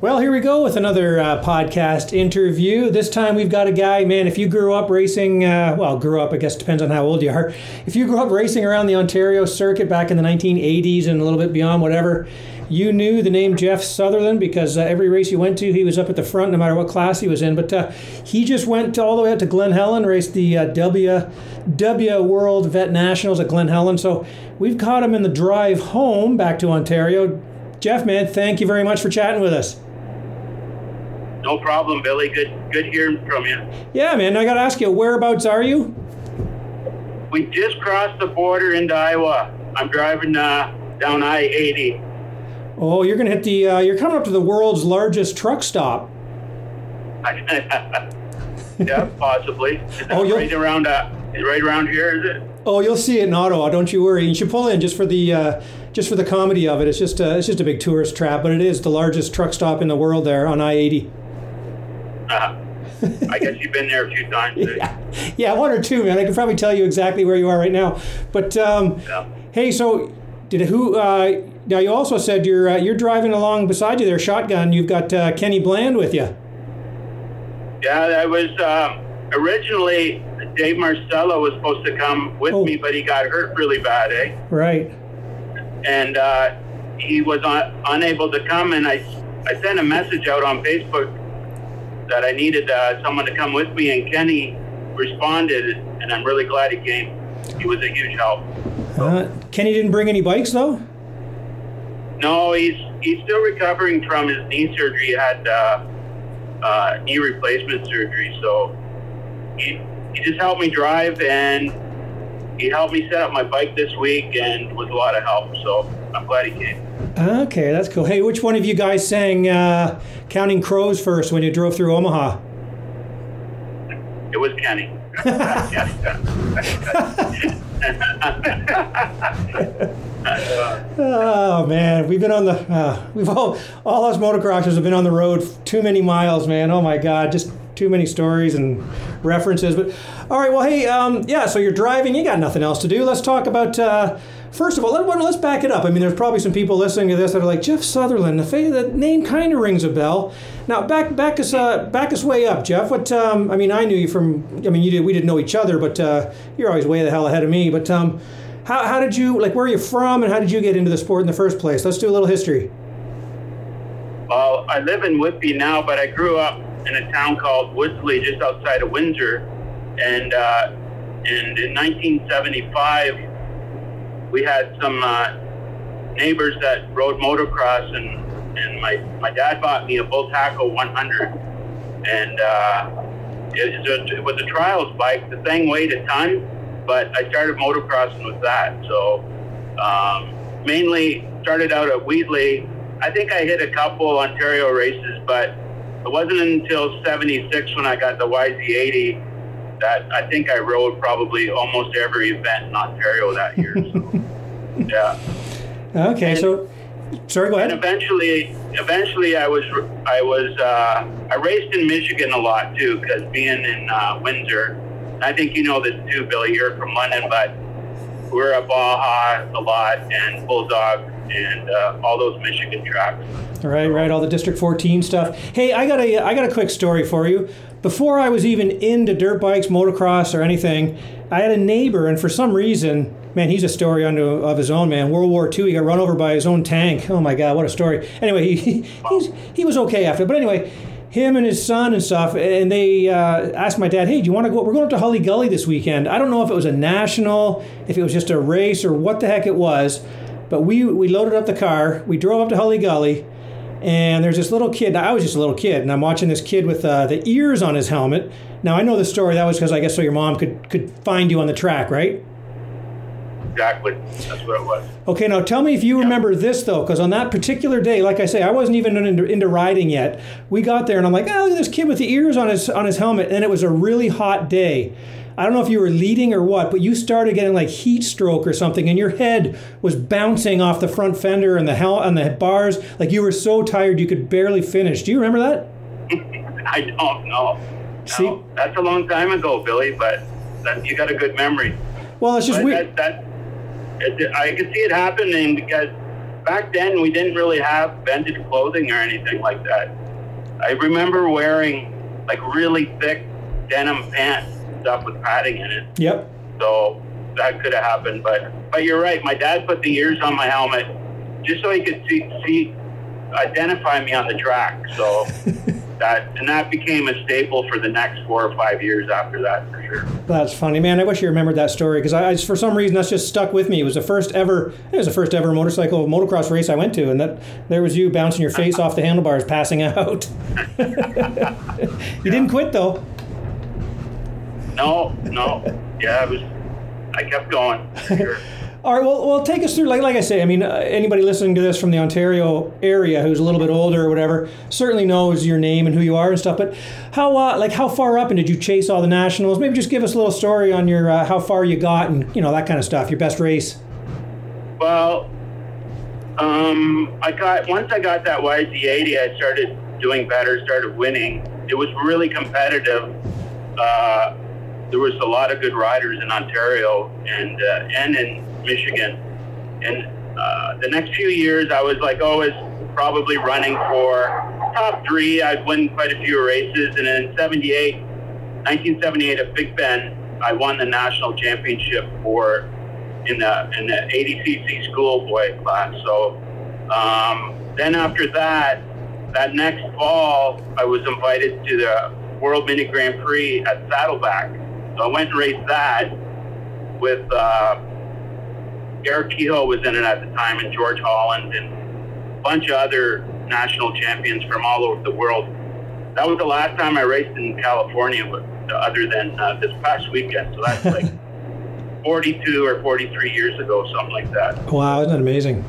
Well, here we go with another uh, podcast interview. This time we've got a guy, man, if you grew up racing, uh, well, grew up, I guess depends on how old you are. If you grew up racing around the Ontario circuit back in the 1980s and a little bit beyond, whatever, you knew the name Jeff Sutherland because uh, every race you went to, he was up at the front no matter what class he was in. But uh, he just went all the way up to Glen Helen, raced the uh, W, w World Vet Nationals at Glen Helen. So we've caught him in the drive home back to Ontario. Jeff, man, thank you very much for chatting with us. No problem, Billy. Good, good hearing from you. Yeah, man. I got to ask you, whereabouts are you? We just crossed the border into Iowa. I'm driving uh, down I-80. Oh, you're gonna hit the. Uh, you're coming up to the world's largest truck stop. yeah, possibly. oh, right around. Uh, right around here, is it? Oh, you'll see it in Ottawa. Don't you worry. You should pull in just for the uh, just for the comedy of it. It's just a, it's just a big tourist trap, but it is the largest truck stop in the world there on I-80. Uh, I guess you've been there a few times. yeah. yeah, one or two, man. I can probably tell you exactly where you are right now. But um, yeah. hey, so did who? Uh, now you also said you're uh, you're driving along beside you there, shotgun. You've got uh, Kenny Bland with you. Yeah, that was um, originally Dave Marcello was supposed to come with oh. me, but he got hurt really bad, eh? Right. And uh, he was un- unable to come, and I I sent a message out on Facebook that I needed uh, someone to come with me, and Kenny responded, and I'm really glad he came. He was a huge help. Uh, Kenny didn't bring any bikes though. No, he's he's still recovering from his knee surgery. He had uh, uh, knee replacement surgery, so he he just helped me drive and he helped me set up my bike this week and was a lot of help. So I'm glad he came. Okay, that's cool. Hey, which one of you guys sang uh, "Counting Crows" first when you drove through Omaha? It was Kenny. oh man, we've been on the uh, we've all all us motocrossers have been on the road too many miles, man. Oh my god, just too many stories and references. But all right, well, hey, um, yeah. So you're driving, you got nothing else to do. Let's talk about. Uh, first of all, let, let's back it up. I mean, there's probably some people listening to this that are like Jeff Sutherland. The, the name kind of rings a bell. Now, back back us uh, back us way up, Jeff. What um, I mean, I knew you from. I mean, you did. We didn't know each other, but uh, you're always way the hell ahead of me. But um, how, how did you like? Where are you from, and how did you get into the sport in the first place? Let's do a little history. Well, I live in Whitby now, but I grew up in a town called Woodslee, just outside of Windsor. And, uh, and in 1975, we had some uh, neighbors that rode motocross, and, and my, my dad bought me a Bultaco 100. And uh, it, it, was a trials bike. The thing weighed a ton, but I started motocrossing with that. So um, mainly started out at Wheatley. I think I hit a couple Ontario races, but it wasn't until 76 when I got the YZ80 that I think I rode probably almost every event in Ontario that year. So, yeah. Okay, and, so sorry, go ahead. And eventually, eventually, I was I was uh, I raced in Michigan a lot too because being in uh, Windsor, I think you know this too, Billy. You're from London, but we're at Baja a lot and Bulldog and uh, all those Michigan tracks. Right, right, all the District 14 stuff. Hey, I got a I got a quick story for you. Before I was even into dirt bikes, motocross, or anything, I had a neighbor, and for some reason, man, he's a story unto of his own. Man, World War II, he got run over by his own tank. Oh my God, what a story! Anyway, he he's, he was okay after, but anyway him and his son and stuff, and they uh, asked my dad, "Hey, do you want to go? We're going up to Hully Gully this weekend. I don't know if it was a national, if it was just a race, or what the heck it was, but we we loaded up the car. We drove up to Hully Gully, and there's this little kid. I was just a little kid, and I'm watching this kid with uh, the ears on his helmet. Now I know the story. That was because I guess so your mom could could find you on the track, right? Exactly. That's what it was. Okay, now tell me if you remember this though, because on that particular day, like I say, I wasn't even into, into, riding yet. We got there, and I'm like, oh, look at this kid with the ears on his on his helmet, and it was a really hot day. I don't know if you were leading or what, but you started getting like heat stroke or something, and your head was bouncing off the front fender and the hell and the bars. Like you were so tired you could barely finish. Do you remember that? I don't know. See, no, that's a long time ago, Billy. But that, you got a good memory. Well, it's just weird. That, that, I can see it happening because back then we didn't really have vented clothing or anything like that. I remember wearing like really thick denim pants stuff with padding in it. Yep. So that could have happened, but but you're right. My dad put the ears on my helmet just so he could see see identify me on the track. So that and that became a staple for the next four or five years after that for sure. That's funny, man. I wish you remembered that story because I, I, for some reason that's just stuck with me. It was the first ever, it was the first ever motorcycle motocross race I went to, and that there was you bouncing your face off the handlebars, passing out. you didn't quit though. No, no, yeah, it was. I kept going. Sure. All right, well, well, take us through. Like, like I say, I mean, uh, anybody listening to this from the Ontario area who's a little bit older or whatever certainly knows your name and who you are and stuff. But how, uh, like, how far up and did you chase all the nationals? Maybe just give us a little story on your uh, how far you got and you know that kind of stuff. Your best race. Well, um, I got once I got that YZ80, I started doing better, started winning. It was really competitive. Uh, there was a lot of good riders in Ontario and uh, and in Michigan. And uh, the next few years, I was like always probably running for top three. I'd win quite a few races. And in 78, 1978 at Big Bend, I won the national championship for in the in the 80cc schoolboy class. So um, then after that, that next fall, I was invited to the World Mini Grand Prix at Saddleback. So I went and raced that with uh, Eric Kehoe was in it at the time, and George Holland, and a bunch of other national champions from all over the world. That was the last time I raced in California, other than uh, this past weekend. So that's like 42 or 43 years ago, something like that. Wow, isn't that amazing?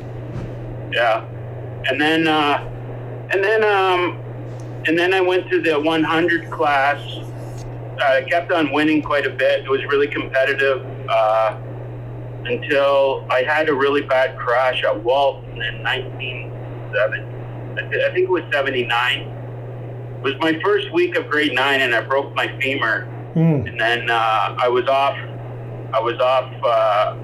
Yeah, and then uh, and then um, and then I went to the 100 class. I kept on winning quite a bit. It was really competitive. Uh, until I had a really bad crash at Walton in 1970. I think it was 79. It was my first week of grade nine, and I broke my femur. Mm. And then uh, I was off. I was off. Uh,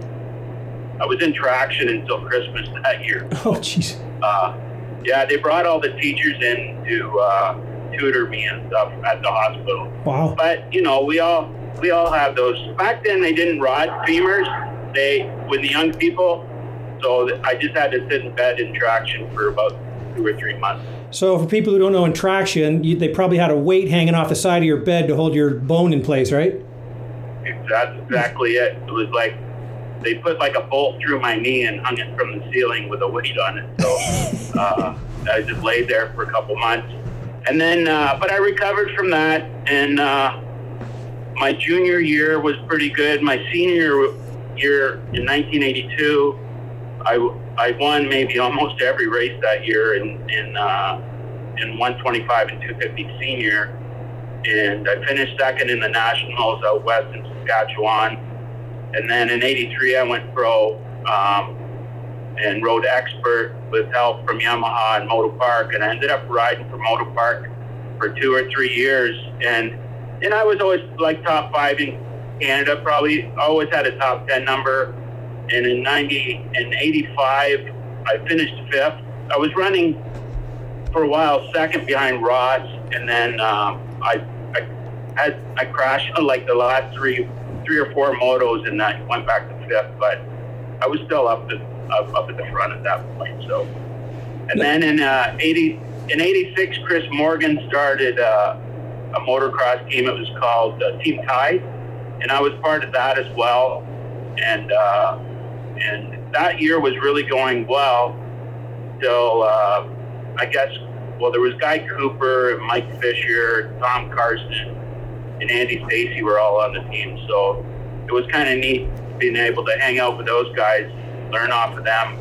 I was in traction until Christmas that year. Oh, jeez. Uh, yeah, they brought all the teachers in to uh, tutor me and stuff at the hospital. Wow. But you know, we all we all have those. Back then, they didn't rod femurs They with the young people. So I just had to sit in bed in traction for about two or three months. So for people who don't know in traction, you, they probably had a weight hanging off the side of your bed to hold your bone in place, right? That's exactly it. It was like they put like a bolt through my knee and hung it from the ceiling with a weight on it. So uh, I just laid there for a couple months, and then uh, but I recovered from that, and uh, my junior year was pretty good. My senior year in 1982, I, I won maybe almost every race that year in in uh, in 125 and 250 senior, and I finished second in the nationals out west in Saskatchewan, and then in '83 I went pro um, and rode expert with help from Yamaha and Moto Park. and I ended up riding for Moto Park for two or three years, and and I was always like top five in Canada probably always had a top 10 number. And in 90 and 85, I finished fifth. I was running for a while second behind Ross, and then um, I, I had I crashed on like the last three three or four motos, and I went back to fifth. But I was still up to, up, up at the front at that point. So, and then in uh, 80 in 86, Chris Morgan started uh, a motocross team. It was called uh, Team Tide and I was part of that as well. And uh, and that year was really going well. Till uh, I guess well, there was Guy Cooper, and Mike Fisher, Tom Carson, and Andy Stacy were all on the team. So it was kind of neat being able to hang out with those guys, learn off of them.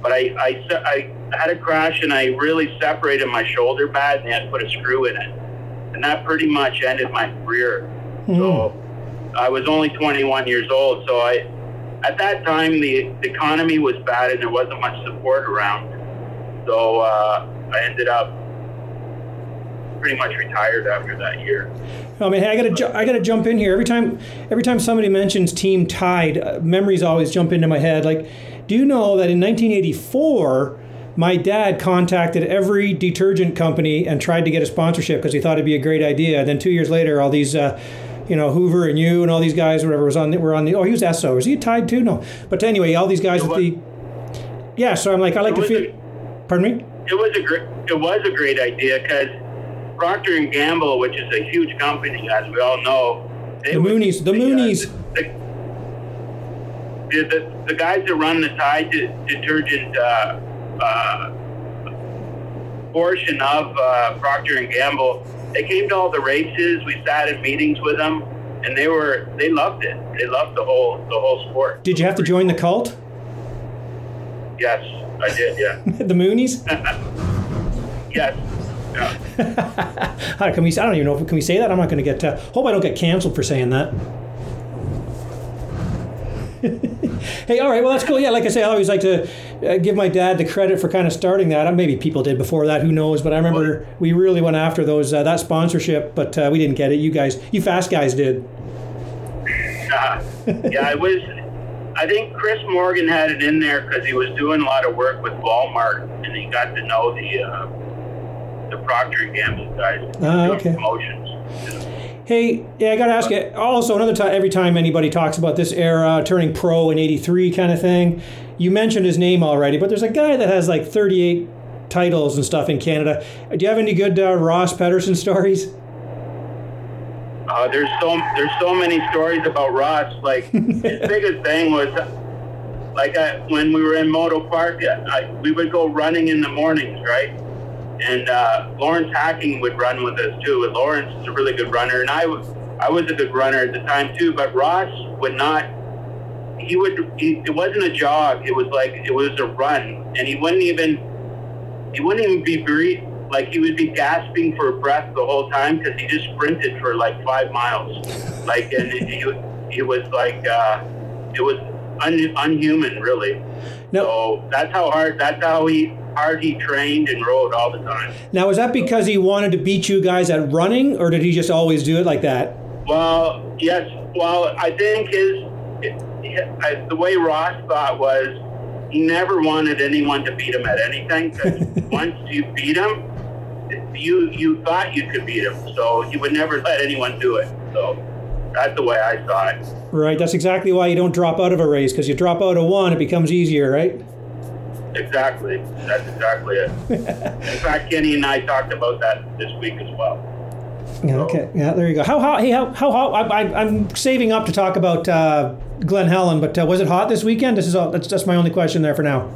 But I, I, I had a crash and I really separated my shoulder bad and they had put a screw in it. And that pretty much ended my career. Mm. So I was only 21 years old, so I, at that time, the, the economy was bad and there wasn't much support around. So uh, I ended up pretty much retired after that year. I mean, I gotta, ju- I gotta jump in here every time. Every time somebody mentions Team Tide, uh, memories always jump into my head. Like, Do you know that in 1984, my dad contacted every detergent company and tried to get a sponsorship because he thought it'd be a great idea. And then two years later, all these, uh, you know, Hoover and you and all these guys, whatever was on, the, were on the. Oh, he was Esso. Was he tied too? No. But anyway, all these guys with the. Yeah, so I'm like, I like to feel. Pardon me. It was a great. It was a great idea because Procter and Gamble, which is a huge company, as we all know, The Moonies. The uh, Moonies. the, the, the, the guys that run the Tide detergent uh, uh, portion of uh, Procter and Gamble, they came to all the races. We sat in meetings with them, and they were they loved it. They loved the whole the whole sport. Did you have to join the cult? Yes, I did. Yeah. the Moonies? yes. Yeah. How can we? I don't even know if we can we say that. I'm not going to get. Uh, hope I don't get canceled for saying that. hey, all right. Well, that's cool. Yeah, like I say, I always like to uh, give my dad the credit for kind of starting that. Uh, Maybe people did before that. Who knows? But I remember we really went after those uh, that sponsorship, but uh, we didn't get it. You guys, you fast guys did. Yeah, I was. I think Chris Morgan had it in there because he was doing a lot of work with Walmart, and he got to know the uh, the Procter and Gamble guys doing okay. promotions. Hey, yeah, I got to ask you. Also, another time, every time anybody talks about this era, turning pro in '83 kind of thing, you mentioned his name already, but there's a guy that has like 38 titles and stuff in Canada. Do you have any good uh, Ross Pederson stories? Uh, there's so there's so many stories about Ross. Like his biggest thing was, like I, when we were in Moto Park, I, we would go running in the mornings, right? And uh, Lawrence Hacking would run with us too. And Lawrence is a really good runner, and I was I was a good runner at the time too. But Ross would not. He would. He, it wasn't a jog. It was like it was a run, and he wouldn't even. He wouldn't even be breathe. Like he would be gasping for breath the whole time because he just sprinted for like five miles. Like and he, he was like uh, it was un, unhuman really. Now, So that's how hard. That's how he hard he trained and rode all the time. now was that because he wanted to beat you guys at running, or did he just always do it like that? Well, yes. Well, I think his, I, the way Ross thought was he never wanted anyone to beat him at anything because once you beat him, you you thought you could beat him, so he would never let anyone do it. So that's the way I saw it. Right. That's exactly why you don't drop out of a race because you drop out of one, it becomes easier, right? Exactly. That's exactly it. In fact, Kenny and I talked about that this week as well. Yeah, okay. Yeah, there you go. How hot? Hey, how how hot? I, I, I'm saving up to talk about uh, Glen Helen, but uh, was it hot this weekend? This is all. That's just my only question there for now.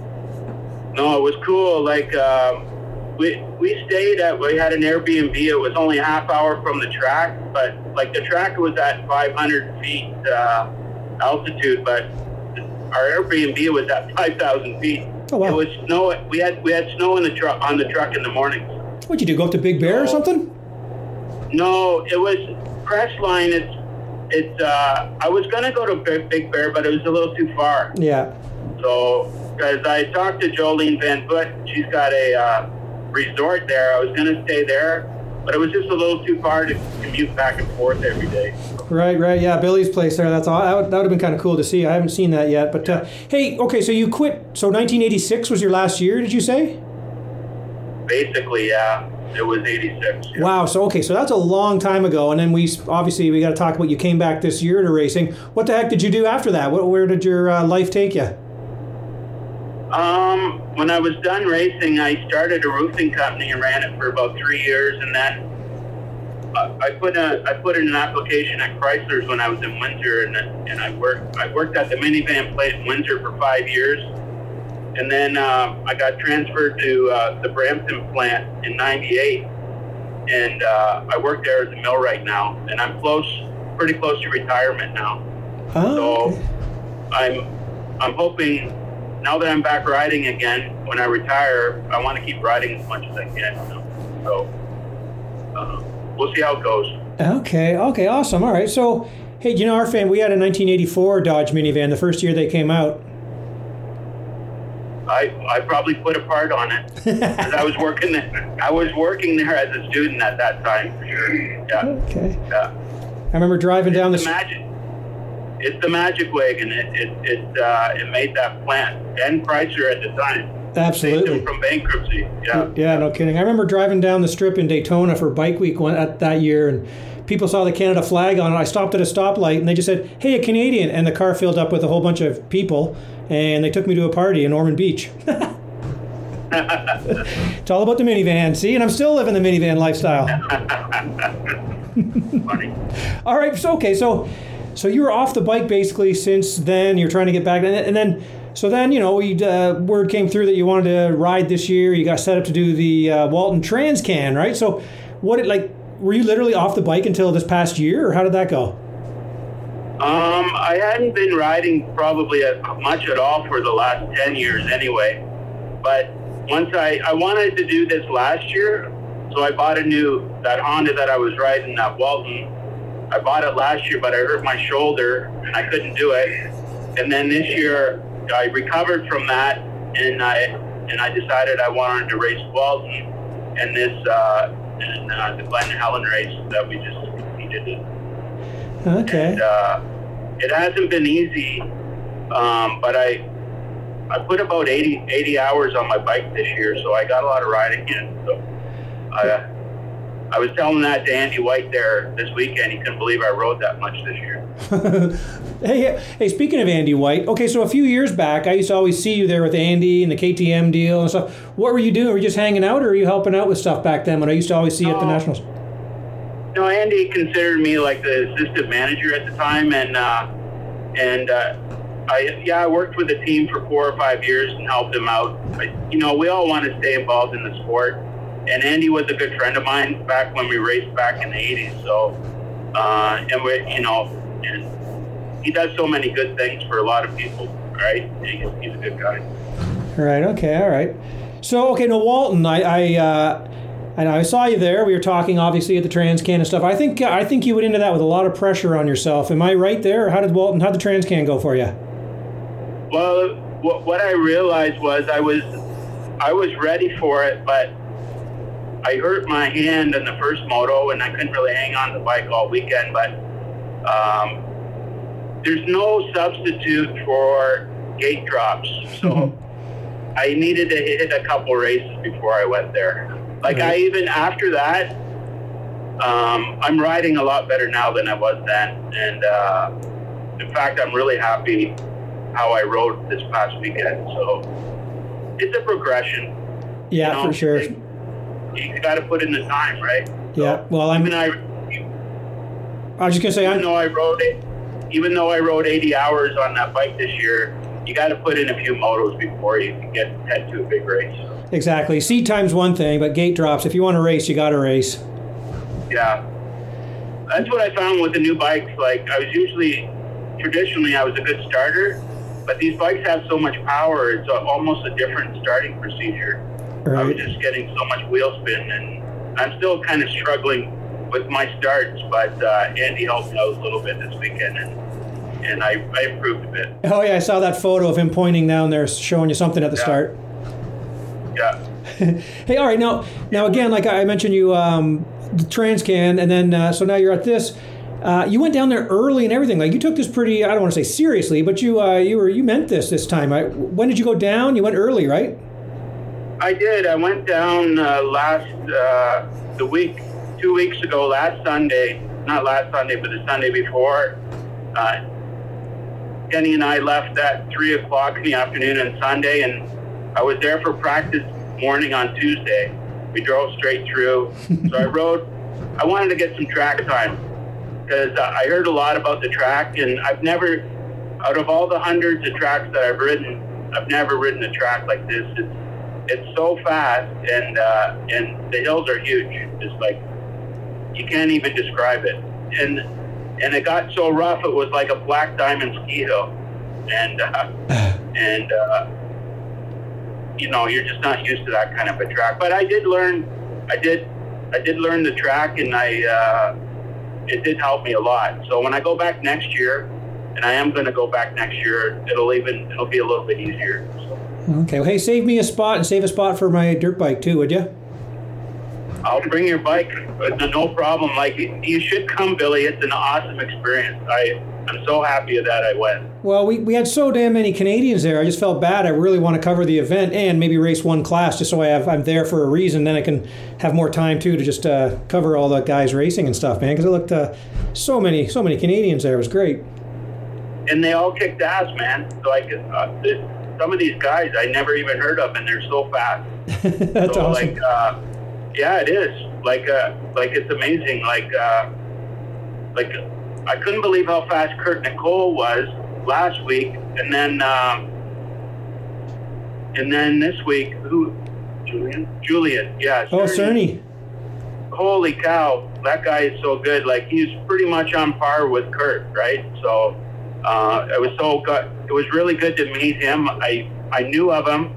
No, it was cool. Like um, we we stayed at we had an Airbnb. It was only a half hour from the track, but like the track was at 500 feet uh, altitude, but our Airbnb was at 5,000 feet. Oh, wow. It was snow. We had we had snow in the truck on the truck in the morning. What'd you do? Go up to Big Bear or something? No, it was Crestline. It's it's. Uh, I was gonna go to Big, Big Bear, but it was a little too far. Yeah. So, because I talked to Jolene Van Vugt, she's got a uh, resort there. I was going to stay there, but it was just a little too far to commute back and forth every day. Right, right. Yeah, Billy's place there. That's all. That would, that would have been kind of cool to see. I haven't seen that yet. But uh, hey, okay, so you quit. So 1986 was your last year, did you say? Basically, yeah, it was 86. yeah. Wow. So okay, so that's a long time ago. And then we obviously we got to talk about you came back this year to racing. What the heck did you do after that? What, where did your uh, life take you? Um, when I was done racing, I started a roofing company and ran it for about three years, and then uh, I put a I put in an application at Chrysler's when I was in Windsor, and and I worked I worked at the minivan plant in Windsor for five years, and then uh, I got transferred to uh, the Brampton plant in '98, and uh, I work there as a millwright now, and I'm close, pretty close to retirement now. Oh, So okay. I'm I'm hoping now that I'm back riding again, when I retire, I want to keep riding as much as I can. You know? So uh, we'll see how it goes. Okay, okay, awesome. All right. So, hey, you know, our fan, we had a 1984 Dodge minivan the first year they came out. I, I probably put a part on it I was working there. I was working there as a student at that time for sure. Yeah, Okay. yeah. I remember driving down the. Imagine. It's the magic wagon. It it it, uh, it made that plant. Ben Chrysler at the time. Absolutely. From bankruptcy. Yeah. Yeah, no kidding. I remember driving down the strip in Daytona for Bike Week one, at that year, and people saw the Canada flag on it. I stopped at a stoplight, and they just said, "Hey, a Canadian," and the car filled up with a whole bunch of people, and they took me to a party in Ormond Beach. it's all about the minivan. See, and I'm still living the minivan lifestyle. Funny. All right, so okay, so so you were off the bike basically since then. You're trying to get back, and, then so then you know we uh, word came through that you wanted to ride this year. You got set up to do the uh, Walton Transcan, right? So what it like? Were you literally off the bike until this past year, or how did that go? Um, I hadn't been riding probably much at all for the last ten years anyway. But once I I wanted to do this last year, so I bought a new that Honda that I was riding that Walton. I bought it last year, but I hurt my shoulder and I couldn't do it. And then this year I recovered from that, and I and I decided I wanted to race Walton and this uh, and uh, the Glen Helen race that we just competed in. Okay. And, uh, it hasn't been easy, um, but I I put about 80, 80 hours on my bike this year, so I got a lot of riding in. So I I was telling that to Andy White there this weekend. He couldn't believe I rode that much this year. hey, hey, speaking of Andy White, okay, so a few years back, I used to always see you there with Andy and the KTM deal and stuff. What were you doing? Were you just hanging out, or were you helping out with stuff back then? When I used to always see you at the nationals. No, Andy considered me like the assistant manager at the time, and uh, and uh, I yeah I worked with the team for four or five years and helped him out. I, you know, we all want to stay involved in the sport, and Andy was a good friend of mine back when we raced back in the '80s. So, uh, and we you know, and he does so many good things for a lot of people, right? He's, he's a good guy. Right. Okay. All right. So okay, Now, Walton. I I uh, and I saw you there. We were talking obviously at the Transcan and stuff. I think I think you went into that with a lot of pressure on yourself. Am I right there? How did Walton? How did the Transcan go for you? Well, what, what I realized was I was I was ready for it, but I hurt my hand in the first moto, and I couldn't really hang on the bike all weekend. But um, there's no substitute for gate drops, so I needed to hit a couple races before I went there. Like I even after that, um, I'm riding a lot better now than I was then, and uh, in fact, I'm really happy how I rode this past weekend. So it's a progression. Yeah, you know? for sure. You got to put in the time, right? Yeah. Well, I'm. Even I, I was just gonna say even I'm. though I rode it, even though I rode 80 hours on that bike this year, you got to put in a few motos before you can get head to a big race. Exactly. Seat time's one thing, but gate drops. If you want to race, you got to race. Yeah. That's what I found with the new bikes. Like I was usually, traditionally, I was a good starter, but these bikes have so much power. It's almost a different starting procedure. I was just getting so much wheel spin, and I'm still kind of struggling with my starts. But uh, Andy helped me out a little bit this weekend, and and I, I improved a bit. Oh yeah, I saw that photo of him pointing down there, showing you something at the Yeah. start. Yeah. Hey, all right, now, now again, like I mentioned, you um, the Transcan, and then uh, so now you're at this. Uh, you went down there early and everything. Like you took this pretty, I don't want to say seriously, but you uh, you were you meant this this time. Right? When did you go down? You went early, right? I did. I went down uh, last uh, the week, two weeks ago, last Sunday. Not last Sunday, but the Sunday before. Uh, Kenny and I left at three o'clock in the afternoon on Sunday, and I was there for practice morning on Tuesday. We drove straight through. so I rode. I wanted to get some track time because uh, I heard a lot about the track, and I've never, out of all the hundreds of tracks that I've ridden, I've never ridden a track like this. It's it's so fast and uh, and the hills are huge. It's like you can't even describe it. And and it got so rough, it was like a black diamond ski hill, and uh, and uh, you know you're just not used to that kind of a track. But I did learn, I did I did learn the track, and I uh, it did help me a lot. So when I go back next year, and I am going to go back next year, it'll even it'll be a little bit easier. So. Okay. Well, hey, save me a spot and save a spot for my dirt bike too, would you? I'll bring your bike, uh, no problem. Like you should come, Billy. It's an awesome experience. I I'm so happy that I went. Well, we, we had so damn many Canadians there. I just felt bad. I really want to cover the event and maybe race one class just so I have I'm there for a reason. Then I can have more time too to just uh, cover all the guys racing and stuff, man. Because it looked uh, so many so many Canadians there. It was great. And they all kicked ass, man. Like uh, this, some of these guys I never even heard of, and they're so fast. That's so, awesome. Like, uh, yeah, it is. Like, uh, like it's amazing. Like, uh, like I couldn't believe how fast Kurt Nicoll was last week, and then, um, and then this week, who? Julian. Julian. Yeah. oh, Cerny. Cerny. Holy cow, that guy is so good. Like he's pretty much on par with Kurt, right? So uh, it was so good. It was really good to meet him. I I knew of him,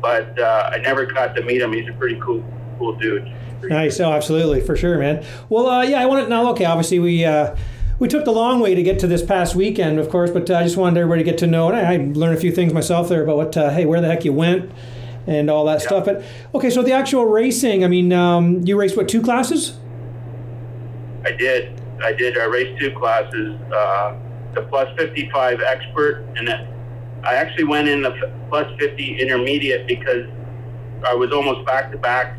but uh, I never got to meet him. He's a pretty cool cool dude. Nice. Oh, absolutely, for sure, man. Well, uh, yeah, I wanted now. Okay, obviously we uh, we took the long way to get to this past weekend, of course, but uh, I just wanted everybody to get to know, and I, I learned a few things myself there about what, uh, hey, where the heck you went, and all that Yeah. stuff. But okay, so the actual racing. I mean, um, you raced what two classes? I did. I did. I raced two classes, uh, the plus 55 expert, and I actually went in the plus 50 intermediate because I was almost back to back.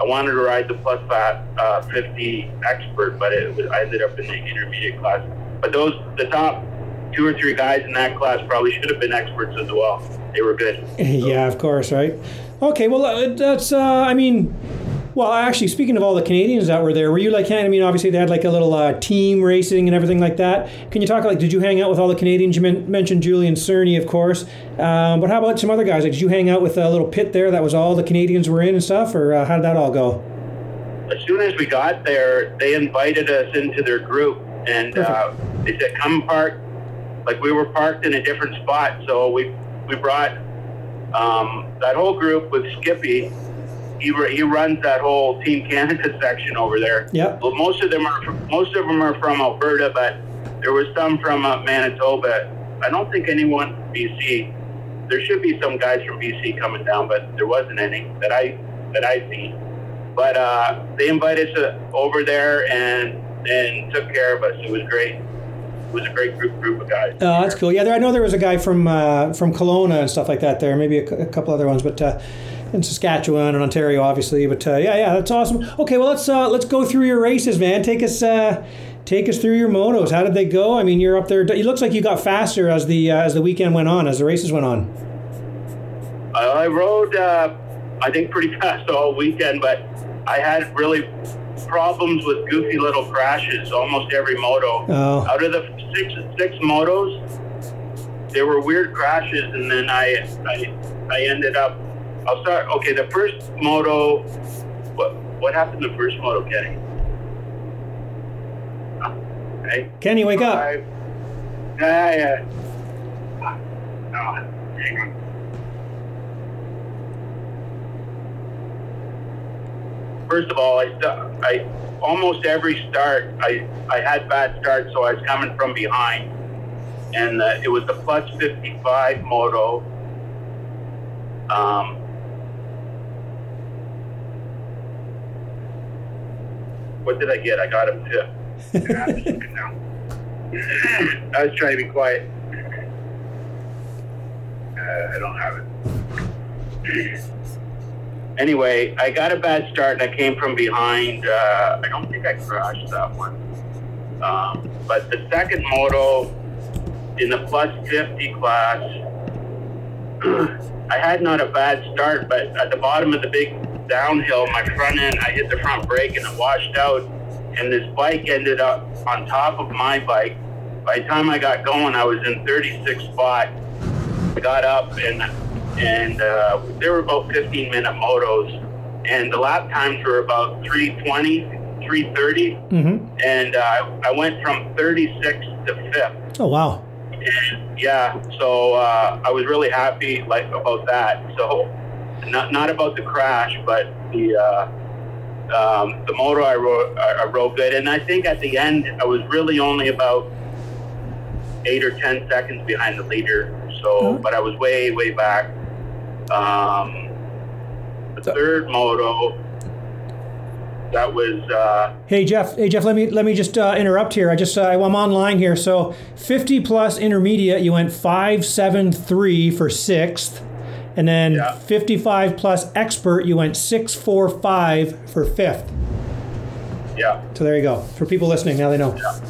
I wanted to ride the plus fat, uh, 50 expert, but it was, I ended up in the intermediate class. But those, the top two or three guys in that class probably should have been experts as well. They were good. yeah, of course, right. Okay, well, uh, that's. Uh, I mean, well, actually, speaking of all the Canadians that were there, were you like? I mean, obviously they had like a little uh, team racing and everything like that. Can you talk like? Did you hang out with all the Canadians? You men- mentioned Julian Cerny, of course. Um, but how about some other guys? Like, did you hang out with a little pit there that was all the Canadians were in and stuff, or uh, how did that all go? as soon as we got there, they invited us into their group, and uh, they said, "Come park." Like we were parked in a different spot, so we we brought um, that whole group with Skippy. He he runs that whole Team Canada section over there. Yep. Well, most of them are from, most of them are from Alberta, but there was some from uh, Manitoba. I don't think anyone from BC. There should be some guys from BC coming down, but there wasn't any that I that I seen. But uh, they invited us uh, over there and and took care of us. It was great. It was a great group group of guys. Oh, that's cool. Yeah, there, I know there was a guy from uh, from Kelowna and stuff like that there. Maybe a, a couple other ones, but uh, in Saskatchewan and Ontario, obviously. But uh, yeah, yeah, that's awesome. Okay, well let's uh, let's go through your races, man. Take us uh, take us through your motos. How did they go? I mean, you're up there. It looks like you got faster as the uh, as the weekend went on, as the races went on. Uh, I rode, uh, I think, pretty fast all weekend, but I had really problems with goofy little crashes almost every moto. Oh. Out of the six six motos, there were weird crashes, and then I I, I ended up. I'll start. Okay, the first moto. What what happened? The first moto, Kenny. Okay. Kenny, wake up. I, yeah, yeah. Oh, hang on. First of all, I, st- I almost every start I I had bad starts, so I was coming from behind, and uh, it was the plus fifty five moto. Um, what did I get? I got him too. I'm looking now. I was trying to be quiet. Uh, I don't have it. anyway, I got a bad start and I came from behind. Uh, I don't think I crashed that one. Um, but the second moto in the plus 50 class, I had not a bad start, but at the bottom of the big downhill, my front end, I hit the front brake and it washed out. And this bike ended up on top of my bike. By the time I got going, I was in 36 spot. I got up and and uh, they were about 15 minute motos, and the lap times were about 320, 330, Mm-hmm. and uh, I went from 36 to fifth. Oh wow. And yeah, so uh, I was really happy like about that. So not not about the crash, but the uh, um, the motor I rode I rode good, and I think at the end I was really only about eight or ten seconds behind the leader. So, but I was way way back. Um, the third moto, that was. Uh, hey Jeff, hey Jeff, let me let me just uh, interrupt here. I just uh, I'm online here. So 50 plus intermediate, you went five seven three for sixth, and then Yeah. 55 plus expert, you went six four five for fifth. yeah, So there you go. For people listening, now they know. yeah.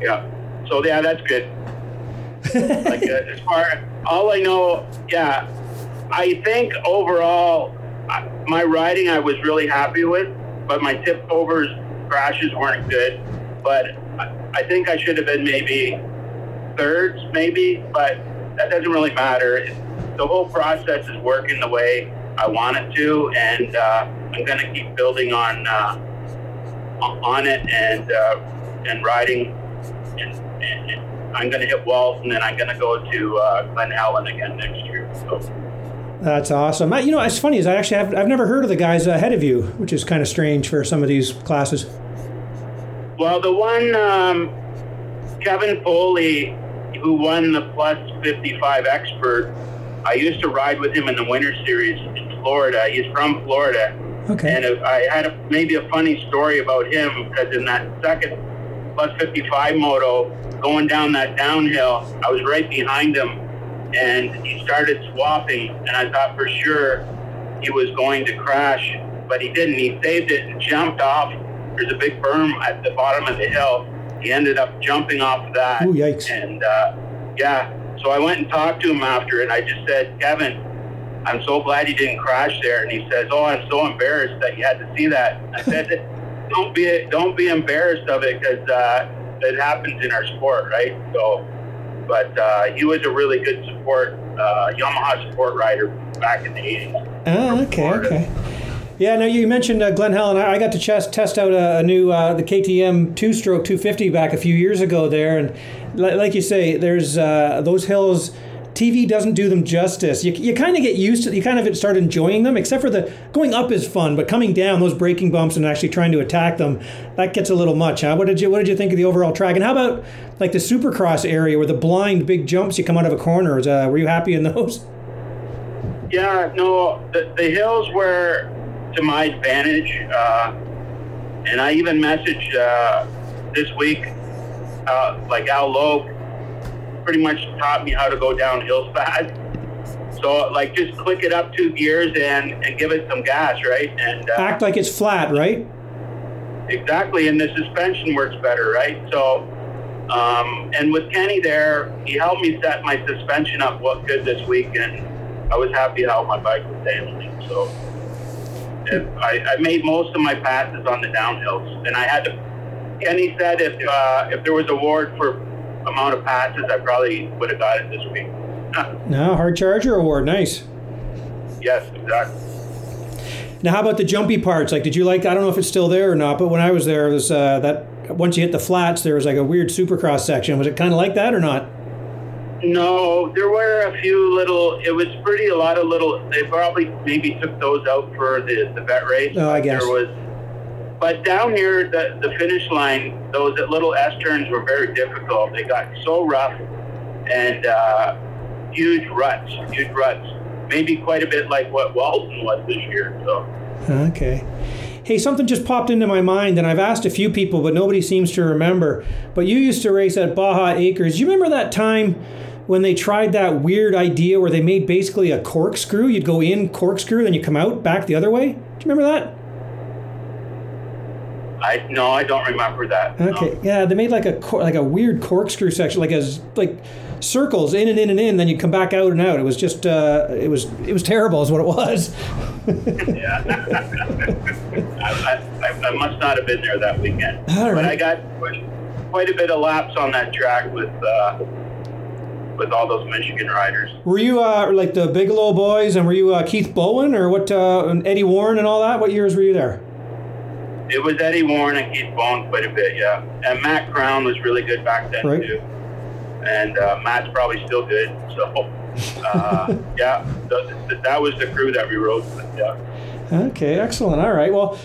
yeah. So yeah, that's good. like uh, as far all I know, yeah, I think overall I- my riding I was really happy with, but my tip overs crashes weren't good. But I, I think I should have been maybe thirds, maybe, but that doesn't really matter. The whole process is working the way I want it to, and uh, I'm going to keep building on uh, on it and uh, and riding. And, and, and I'm going to hit Walls, and then I'm going to go to uh, Glen Helen again next year. So. That's awesome. I, you know, it's funny is I actually have I've never heard of the guys ahead of you, which is kind of strange for some of these classes. Well, the one um, Kevin Foley, who won the plus 55 expert, I used to ride with him in the Winter Series in Florida. He's from Florida, Okay. and I had a, maybe a funny story about him because in that second plus 55 moto, going down that downhill, I was right behind him, and he started swapping, and I thought for sure he was going to crash, but he didn't. He saved it and jumped off. There's a big berm at the bottom of the hill. He ended up jumping off that. Ooh, yikes. And uh, yeah, so I went and talked to him after, and I just said, Kevin, I'm so glad you didn't crash there. And he says, Oh, I'm so embarrassed that you had to see that. I said, Don't be don't be embarrassed of it because uh, it happens in our sport, right? So, but uh, he was a really good support uh, Yamaha support rider back in the 80s. Oh, okay, Florida. okay. Yeah, now you mentioned uh, Glen Helen. I, I got to chest, test out a, a new uh, the KTM two stroke 250 back a few years ago there, and like you say, there's uh, those hills. TV doesn't do them justice. You, you kind of get used to. You kind of start enjoying them, except for the going up is fun, but coming down those braking bumps and actually trying to attack them, that gets a little much. Huh? What did you What did you think of the overall track? And how about like the Supercross area where the blind big jumps you come out of a corner? Uh, were you happy in those? Yeah, no, the, the hills were to my advantage. Uh, and I even messaged uh, this week, uh, like Al Loeb pretty much taught me how to go downhill fast. So, like, just click it up two gears and, and give it some gas, right? And uh, Act like it's flat, right? Exactly, and the suspension works better, right? So, um, and with Kenny there, he helped me set my suspension up what good this week, and I was happy how my bike was handling. So, I, I made most of my passes on the downhills, and I had to. Kenny said if uh, if there was a award for amount of passes, I probably would have got it this week. No, hard charger award, nice. yes, exactly. Now, how about the jumpy parts? Like, did you like? I don't know if it's still there or not, but when I was there, it was uh, that once you hit the flats, there was like a weird supercross section. Was it kind of like that or not? No, there were a few little. It was pretty a lot of little. They probably maybe took those out for the the vet race. Oh, I guess. there was. But down here, the the finish line, those little S turns were very difficult. They got so rough, and uh, huge ruts, huge ruts. Maybe quite a bit like what Walton was this year. So. Okay. Hey, something just popped into my mind, and I've asked a few people, but nobody seems to remember. But you used to race at Baja Acres. You remember that time when they tried that weird idea where they made basically a corkscrew? You'd go in corkscrew, then you come out back the other way. Do you remember that? I no, I don't remember that. no. Okay, yeah, they made like a cor- like a weird corkscrew section, like as like circles in and in and in. Then you'd come back out and out. It was just uh, it was it was terrible, is what it was. I, I, I must not have been there that weekend. All But. I got quite, quite a bit of laps on that track with uh, with all those Michigan riders. Were you uh, like the Bigelow boys, and were you uh, Keith Bowen or what? Uh, Eddie Warren and all that. What years were you there? It was Eddie Warren and Keith Bone quite a bit, yeah. And Matt Crown was really good back then Right. too. And uh, Matt's probably still good. So uh, yeah, th- th- that was the crew that we rode with. Yeah. Okay, excellent. All right. Well,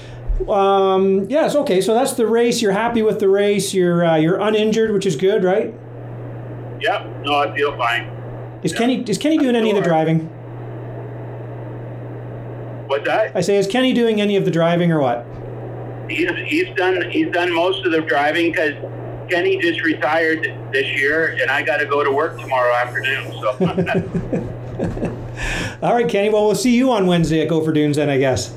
um, yes. Okay, so that's the race. You're happy with the race. You're uh, you're uninjured, which is good, right? Yep. No, I feel fine. Is Kenny is Kenny doing any of the driving? What's that? I say, is Kenny doing any of the driving or what? He's he's done he's done most of the driving because Kenny just retired this year, and I got to go to work tomorrow afternoon. So. All right, Kenny. Well, we'll see you on Wednesday at Gopher Dunes then, I guess.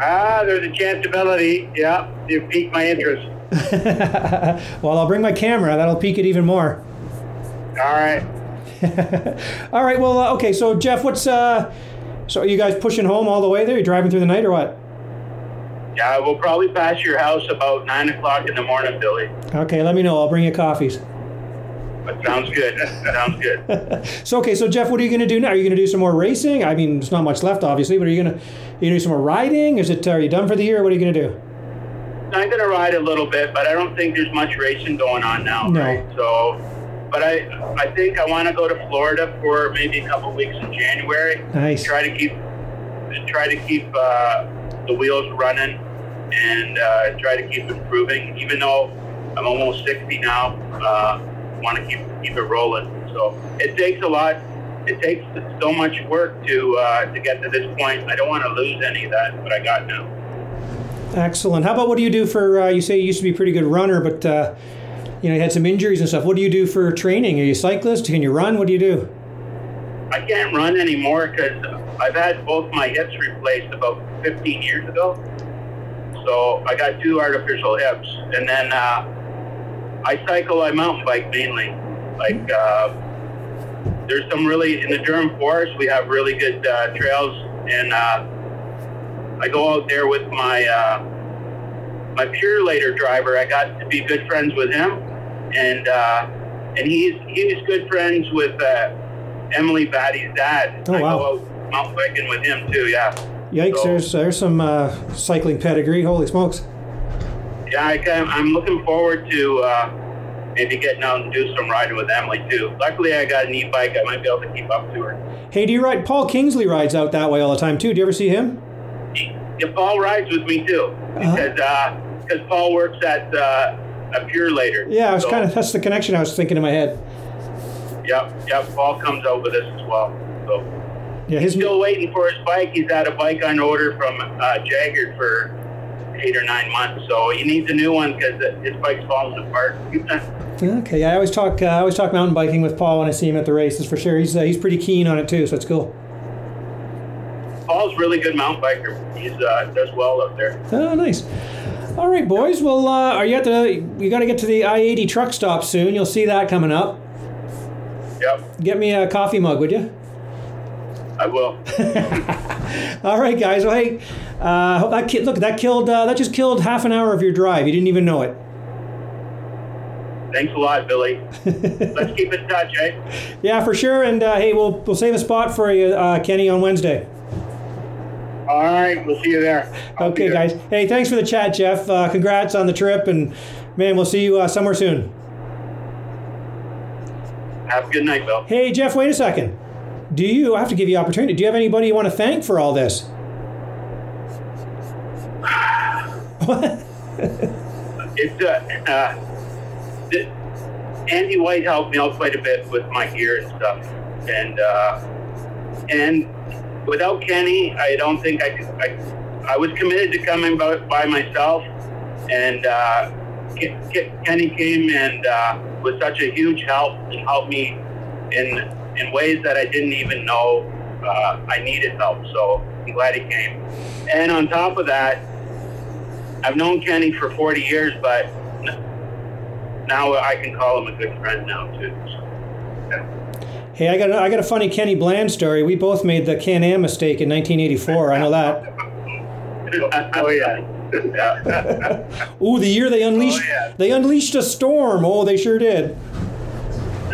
Ah, there's a chance ability. Yeah, you piqued my interest. well, I'll bring my camera. That'll pique it even more. All right. all right. Well, uh, okay. So, Jeff, what's uh, so are you guys pushing home all the way there? You driving through the night or what? Yeah, we'll probably pass your house about nine o'clock in the morning, Billy. Okay, let me know. I'll bring you coffees. That sounds good. That sounds good. so okay, so Jeff, what are you going to do now? Are you going to do some more racing? I mean, there's not much left, obviously, but are you going to you do some more riding? Is it are you done for the year? What are you going to do? I'm going to ride a little bit, but I don't think there's much racing going on now. No. Right? So, but I I think I want to go to Florida for maybe a couple weeks in January. Nice. Try to keep try to keep uh, the wheels running and uh, try to keep improving. Even though I'm almost 60 now, uh, want to keep keep it rolling. So it takes a lot. It takes so much work to uh, to get to this point. I don't want to lose any of that, but I got now. Excellent. How about what do you do for? Uh, you say you used to be a pretty good runner, but uh, you know you had some injuries and stuff. What do you do for training? Are you a cyclist? Can you run? What do you do? I can't run anymore because I've had both my hips replaced about 15 years ago. So I got two artificial hips, and then uh, I cycle. I mountain bike mainly. Like uh, there's some really in the Durham Forest. We have really good uh, trails, and uh, I go out there with my uh, my Purolator driver. I got to be good friends with him, and uh, and he's he's good friends with uh, Emily Batty's dad. Oh, wow. Mountain biking with him too. Yeah. Yikes! So- There's there's some uh, cycling pedigree. Holy smokes! Yeah, I, I'm looking forward to uh, maybe getting out and do some riding with Emily too. Luckily, I got an e-bike. I might be able to keep up to her. Hey, do you ride? Paul Kingsley rides out that way all the time too. Do you ever see him? Yeah, Paul rides with me too Uh-huh. because because Paul works at uh, a Purolator. Yeah, I was So, kind of that's the connection I was thinking in my head. Yep, yep. Paul comes out with us as well. So Yeah, his still waiting for his bike. He's had a bike on order from uh, Jagger for eight or nine months. So he needs a new one because his bike's falling apart. Okay, yeah, I always talk. Uh, I always talk mountain biking with Paul when I see him at the races for sure. He's uh, he's pretty keen on it too, so it's cool. Paul's really good mountain biker. He's uh, does well up there. Oh, nice. All right, boys. Well, uh, are you at the? You got to get to the I eighty truck stop soon. You'll see that coming up. Yep, Get me a coffee mug, would you? I will. All right, guys. Well, hey, uh, hope that ki- look that killed uh, that just killed half an hour of your drive. You didn't even know it. Thanks a lot, Billy. Let's keep in touch, eh? Yeah, for sure. And uh, hey, we'll we'll save a spot for you, uh, Kenny, on Wednesday. All right, we'll see you there. I'll Okay, there. guys. Hey, thanks for the chat, Jeff. Uh, congrats on the trip, and man, we'll see you uh, somewhere soon. Have a good night, Bill. Hey, Jeff, wait a second. Do you? I have to give you opportunity. Do you have anybody you want to thank for all this? What? It's uh, uh, Andy White helped me out quite a bit with my gear and stuff, and uh, and without Kenny, I don't think I could. I, I was committed to coming by, by myself, and uh, Ke- Ke- Kenny came and uh, was such a huge help and helped me in in ways that I didn't even know uh, I needed help. So I'm glad he came. And on top of that, I've known Kenny for 40 years, but now I can call him a good friend now too. So, Hey, I got a, I got a funny Kenny Bland story. We both made the Can Am mistake in 1984. I know that. Oh yeah. yeah. Ooh, the year they unleashed yeah. they unleashed a storm. Oh, they sure did.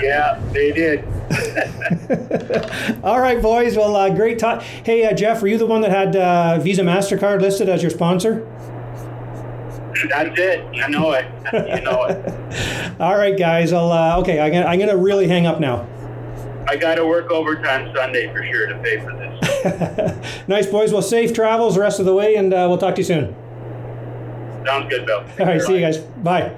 Yeah, they did. All right, boys. Well, uh, great talk. Hey, uh, Jeff, were you the one that had uh, Visa Mastercard listed as your sponsor? That's it. I know it. You know it. All right, guys. I'll uh, okay. I'm gonna, I'm gonna really hang up now. I got to work overtime Sunday for sure to pay for this. nice, boys. Well, safe travels the rest of the way, and uh, we'll talk to you soon. Sounds good, Bill. All right, see you guys. Bye.